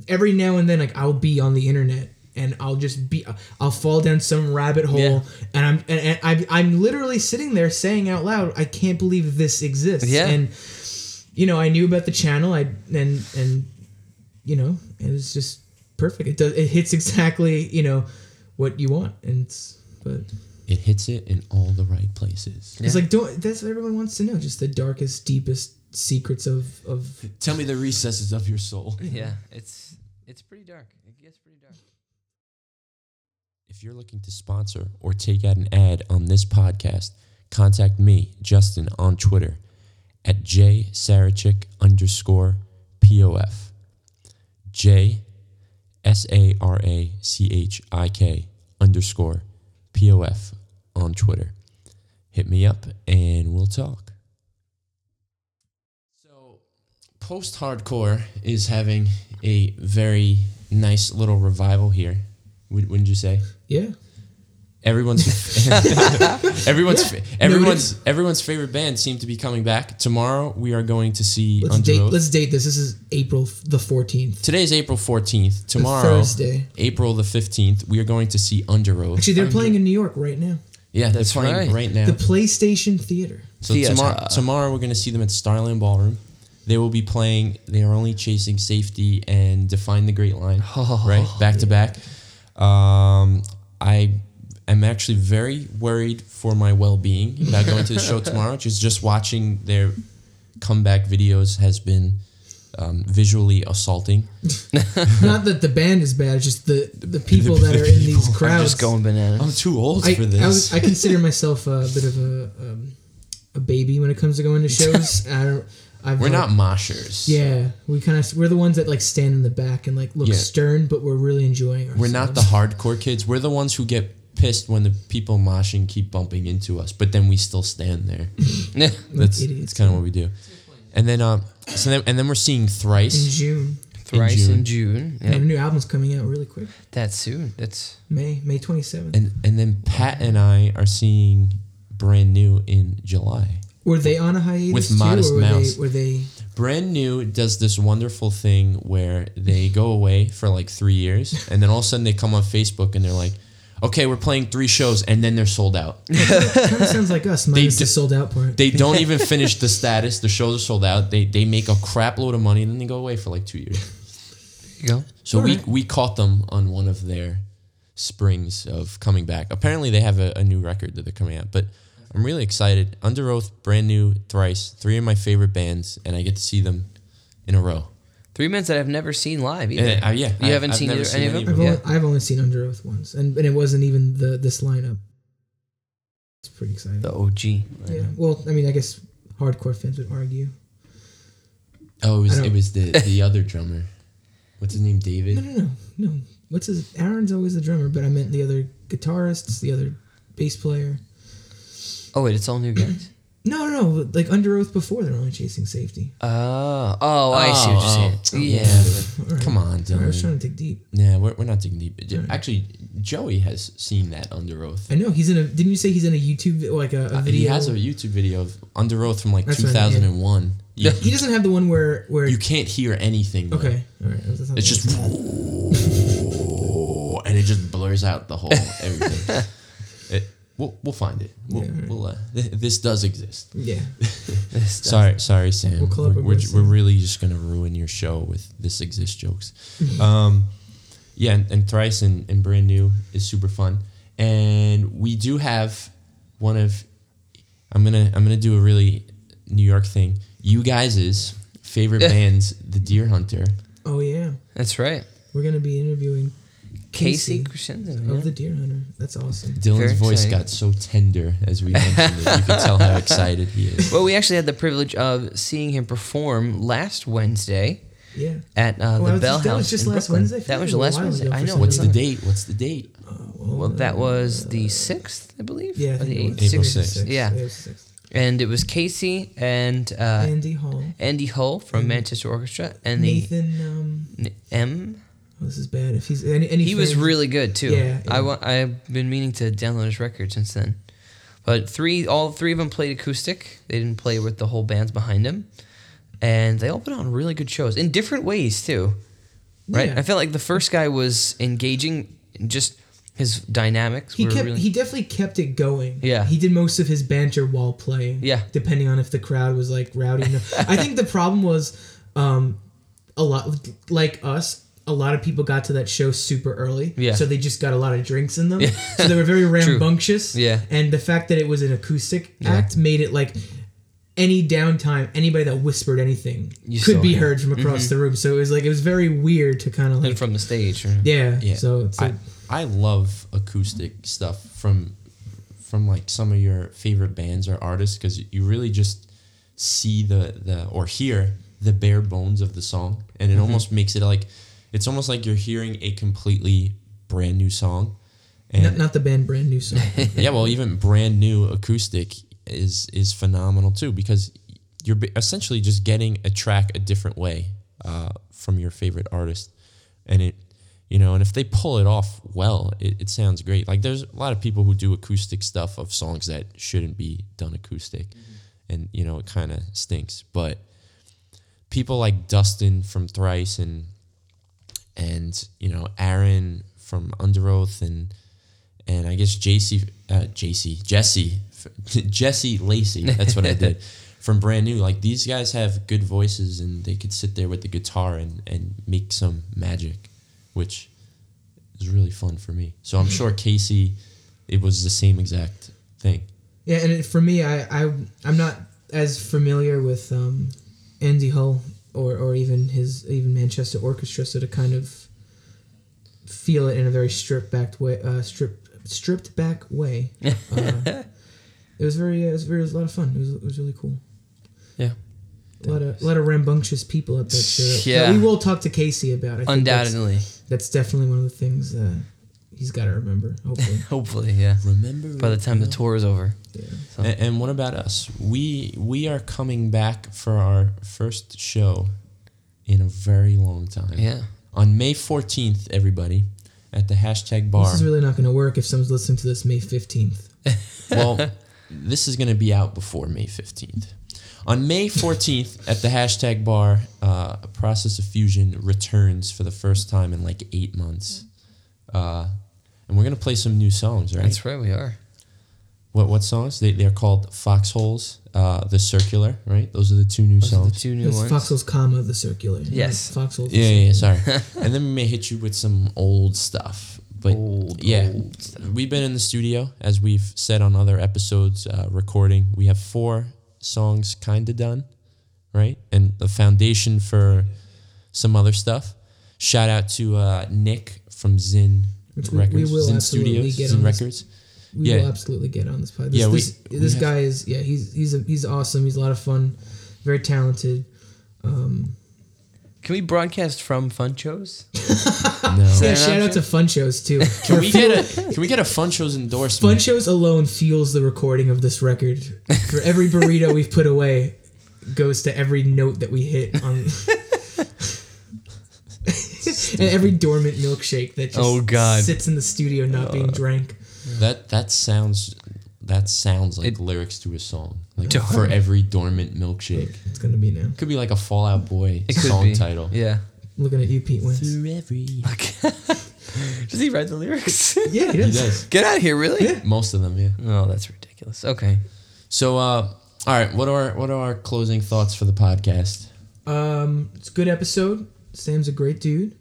every now and then like I'll be on the internet and I'll just be I'll fall down some rabbit hole
Yeah.
and I'm and, and I'm, I'm literally sitting there saying out loud I can't believe this exists
Yeah.
and you know I knew about the channel I and and you know it was just perfect it does it hits exactly you know what you want and it's but
It hits it in all the right places.
it's like don't that's what everyone wants to know just the darkest deepest secrets of of
Tell me the recesses of your soul.
Yeah, it's it's pretty dark. It gets pretty dark.
If you're looking to sponsor or take out an ad on this podcast, contact me, Justin, on Twitter at jsarachik underscore POF. J S A R A C H I K underscore POF on Twitter. Hit me up and we'll talk. So, post hardcore is having a very nice little revival here. Would- Wouldn't you say?
yeah
Everyone's everyone's everyone's everyone's favorite band seem to be coming back. Tomorrow we are going to see
let's
Under
date let's date this this is april the 14th
Today is April 14th. Tomorrow,
Thursday.
April the 15th, we are going to see Underoath.
actually they're playing in new york right now
yeah,
That's
they're playing
right.
right now.
the playstation theater
So
Theater.
tomorrow, tomorrow we're going to see them at Starland Ballroom. They will be playing They Are Only Chasing Safety and Define the Great Line, right? Back to back. Um, I am actually very worried for my well being about going to the show tomorrow. Just just watching their comeback videos has been um, visually assaulting.
not that the band is bad it's just the the people that are in these
people are
crowds
Just going bananas.
I'm too old
I,
for this.
I, was, I consider myself a bit of a um, a baby when it comes to going to shows I don't I've
we're
had-
not moshers.
yeah we kind of we're the ones that like stand in the back and like look
Yeah.
stern but we're really enjoying ourselves
We're not the hardcore kids. We're the ones who get pissed when the people moshing keep bumping into us, but then we still stand there. That's,
idiots,
that's kind of what we do. And then, uh, so then, and then we're seeing thrice in
June
Thrice
June.
in June.
and a new album's coming out really quick
That's soon. That's
May May 27th
And and then Pat and I are seeing brand new in July.
Were they on a hiatus
With
too,
Modest
or were
Mouse.
they were they
Brand new does this wonderful thing where they go away for like three years, and then all of a sudden they come on Facebook and they're like, "Okay, we're playing three shows," and then they're sold out.
kind of sounds like us minus
do-
the sold out part?
They don't even finish the status. The shows are sold out. They they make a crap load of money and then they go away for like two years.
there you go.
So we
Alright.
we caught them on one of their springs of coming back. Apparently they have a, a new record that they're coming out, but I'm really excited. Underoath, brand new, thrice, three of my favorite bands, and I get to see them in a row.
Three bands that I've never seen live either.
Uh, uh, yeah,
you
I-
haven't
I've
seen, either,
seen
any of them.
I've,
Yeah.
only, I've only seen Underoath once, and, and it wasn't even the this lineup. It's pretty exciting.
The OG.
yeah. Well, I mean, I guess hardcore fans would argue.
Oh, it was it was the the other drummer. What's his name? David.
No, no, no, no. What's his? Aaron's always the drummer, but I meant the other guitarists, the other bass player.
Oh wait, it's all new guys.
No, no, no. Like Underoath before, they're only chasing safety.
Oh, oh, I see what
Oh,
you're saying. Yeah.
All right.
Come on,
All right, I was
Dylan.
trying to dig deep.
Yeah, we're, we're not digging deep. Actually, Joey has seen that Underoath.
I know he's in a. Didn't you say he's in a YouTube vi- like a, a
Uh,
video?
He has a YouTube video of Underoath from like
That's what I mean,
2001. You,
He doesn't have the one where where.
you can't hear anything. though.
okay, all right.
It's just and it just blurs out the whole everything. It, we'll, we'll find it. We'll,
Yeah, right.
we'll, uh, th- this does exist.
yeah.
Sorry, sorry, Sam.
We'll
we're, we're,
website.
we're really just gonna ruin your show with this exists jokes. um, yeah, and, and thrice and, and brand new is super fun, and we do have one of. I'm gonna I'm gonna do a really New York thing. You guys' favorite bands, the Dear Hunter.
Oh yeah,
That's right.
we're gonna be interviewing
Casey
Casey
Crescenzo.
of
yeah.
the Dear Hunter. That's awesome.
Dylan's
Very
voice
exciting.
got so tender as we mentioned it. You could tell how excited he is.
Well, we actually had the privilege of seeing him perform last Wednesday
Yeah.
at uh,
Oh,
the
that was
Bell
just- that
House
was just
in
last
Brooklyn.
Wednesday?
That was
it was a
last
while
Wednesday.
ago
I know.
What's the date? What's the date?
Well, that was the sixth, I believe.
Yeah, I
or the eighth.
April
Sixth. Yeah.
it was sixth.
And it was Casey and uh,
Andy Hall,
Andy Hull from Manchester Orchestra and the
Nathan. Um,
N- M.
this is bad. If he's any, any
He was really good too.
Yeah,
I
yeah.
wa- I've been meaning to download his record since then. But three, all three of them played acoustic. They didn't play with the whole bands behind them, and they all put on really good shows in different ways too. Right?
Yeah.
I felt like the first guy was engaging, just his dynamics.
He
were
kept.
really,
He definitely kept it going.
Yeah.
He did most of his banter while playing.
Yeah.
Depending on if the crowd was like rowdy. enough. I think the problem was, um, a lot like us. A lot of people got to that show super early.
Yeah.
So they just got a lot of drinks in them. So they were very rambunctious.
Yeah.
And the fact that it was an acoustic act made it like any downtime, anybody that whispered anything
You
could be
him.
heard from across the room. So it was like it was very weird to kind of like
and from the stage.
yeah.
Yeah.
So, so
I, I love acoustic stuff from from like some of your favorite bands or artists because you really just see the the or hear the bare bones of the song and it
Mm-hmm.
almost makes it like it's almost like you're hearing a completely brand new song. And
not, not the band brand new song.
yeah well even brand new acoustic is is phenomenal too because you're essentially just getting a track a different way uh, from your favorite artist. And it you know and if they pull it off well it, it sounds great. Like there's a lot of people who do acoustic stuff of songs that shouldn't be done acoustic. And you know it kind of stinks. But people like dustin from thrice and and you know aaron from Underoath and and I guess JC, uh, JC, Jesse, Jesse Lacey. That's what I did from brand new. Like these guys have good voices, and they could sit there with the guitar and and make some magic, which is really fun for me. So I'm sure Casey, it was the same exact thing.
Yeah, and it, for me, I, I I'm not as familiar with um, Andy Hull or, or even his even Manchester Orchestra, so to kind of feel it in a very stripped back way, uh, strip stripped back way. Uh, it was very it was very it was a lot of fun. It was it was really cool.
Yeah.
A lot of a lot of rambunctious people at that show.
Yeah.
That we will talk to Casey about. I think
Undoubtedly.
that's, that's definitely one of the things uh, he's got to remember. Hopefully,
Hopefully, yeah.
Remember
By the time the tour is over.
And, and what about us? We we are coming back for our first show in a very long time.
Yeah.
On May 14th, everybody, at the hashtag bar.
this is really not going to work if someone's listening to this May fifteenth.
well, this is going to be out before May 15th. On May 14th, at the hashtag bar, uh, Process of Fusion returns for the first time in like eight months. Uh, and we're going to play some new songs, right?
That's right, we are.
What what songs? They, they're called Foxholes, uh, The Circular, right? Those are the two new
Those are the
songs.
two new
It's
ones.
Foxholes, comma the circular.
Yes.
Foxholes.
Yeah, yeah, yeah, sorry. and then we may hit you with some old stuff. But
Old,
yeah,
old stuff.
we've been in the studio, as we've said on other episodes, uh, recording. We have four songs kind of done, right? And the foundation for some other stuff. Shout out to uh, Nick from Zin
Which we- we will
Zin
absolutely
Studios,
get
Zin
on this.
Records.
We
Yeah.
will absolutely get on this pod. This,
Yeah, we-
this,
we
this
have-
guy is yeah he's he's a, he's awesome. He's a lot of fun, very talented.
Um, can we broadcast from Fun Shows?
No.
Yeah, shout out to Fun Shows too.
Can we get a Can we get a Fun Shows endorsement?
Fun Shows alone fuels the recording of this record. For every burrito we've put away, goes to every note that we hit on. And every dormant milkshake that just
Oh, God.
sits in the studio not being drank.
That that sounds that sounds like
It-
lyrics to a song. Like for every dormant milkshake.
It's gonna be now.
Could be like a Fall Out Boy
It could
song
be.
title.
Yeah.
Looking at you, Pete Wentz.
every
Does he write the lyrics?
Yeah, he
He
does.
does.
Get out of here, really? Yeah.
Most of them, yeah.
Oh, that's ridiculous. Okay.
So uh all right, what are what are our closing thoughts for the podcast?
Um, it's a good episode. Sam's a great dude.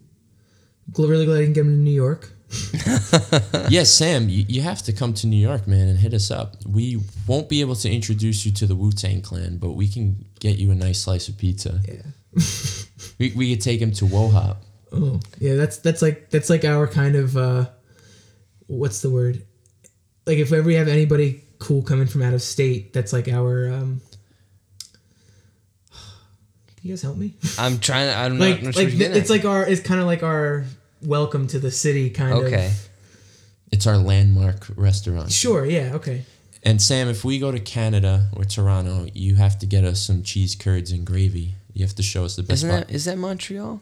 Gl- Really glad I can get him to New York.
yes, Sam, you, you have to come to New York, man, and hit us up. We won't be able to introduce you to the Wu Tang Clan, but we can get you a nice slice of pizza.
Yeah.
We, we could take him to Wo Hop.
Oh, yeah. That's that's like that's like our kind of uh, what's the word? Like if ever we have anybody cool coming from out of state, that's like our. Um, can you guys help me?
I'm trying to. I'm
like
not, not sure
like
what you're
th- it's like our it's kind of like our welcome to the city kind
at.
of.
Okay.
It's our landmark restaurant.
Sure. Yeah. Okay.
And Sam, if we go to Canada or Toronto, you have to get us some cheese curds and gravy. You have to show us the best
Isn't
spot.
that is that Montreal?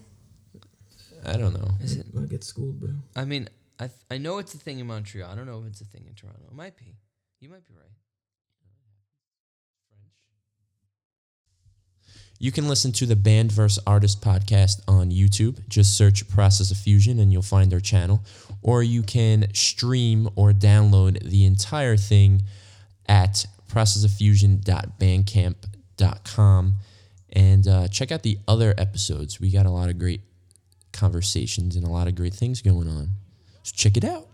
I don't know.
Is it?
I get schooled, bro.
I mean, I th- I know it's a thing in Montreal. I don't know if it's a thing in Toronto. It might be. You might be right.
You can listen to the Band vs. Artist podcast on YouTube. Just search Process of Fusion and you'll find our channel. Or you can stream or download the entire thing at processoffusion.bandcamp.com and uh, check out the other episodes. We got a lot of great conversations and a lot of great things going on. So check it out.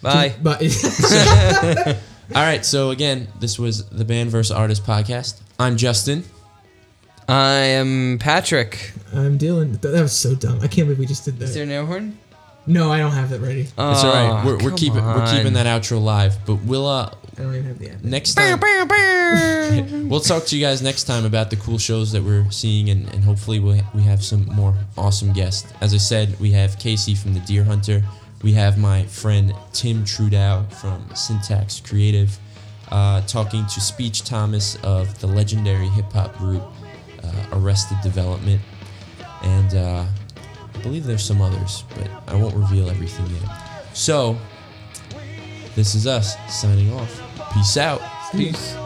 Bye.
But
All right, so again, this was the Band vs. Artist podcast. I'm Justin.
I am Patrick.
I'm Dylan. That was so dumb. I can't believe we just did that.
Is there an air horn?
No, I don't have that ready.
It's all right. We're, we're
come
keeping we're keeping that outro live, but we'll uh
I don't even have the app.
next time we'll talk to you guys next time about the cool shows that we're seeing and, and hopefully we'll, we have some more awesome guests. As I said, we have Casey from the Dear Hunter. We have my friend Tim Trudeau from Syntax Creative uh, talking to Speech Thomas of the legendary hip hop group uh, Arrested Development. And uh, I believe there's some others, but I won't reveal everything yet. So, this is us signing off. Peace out.
Peace.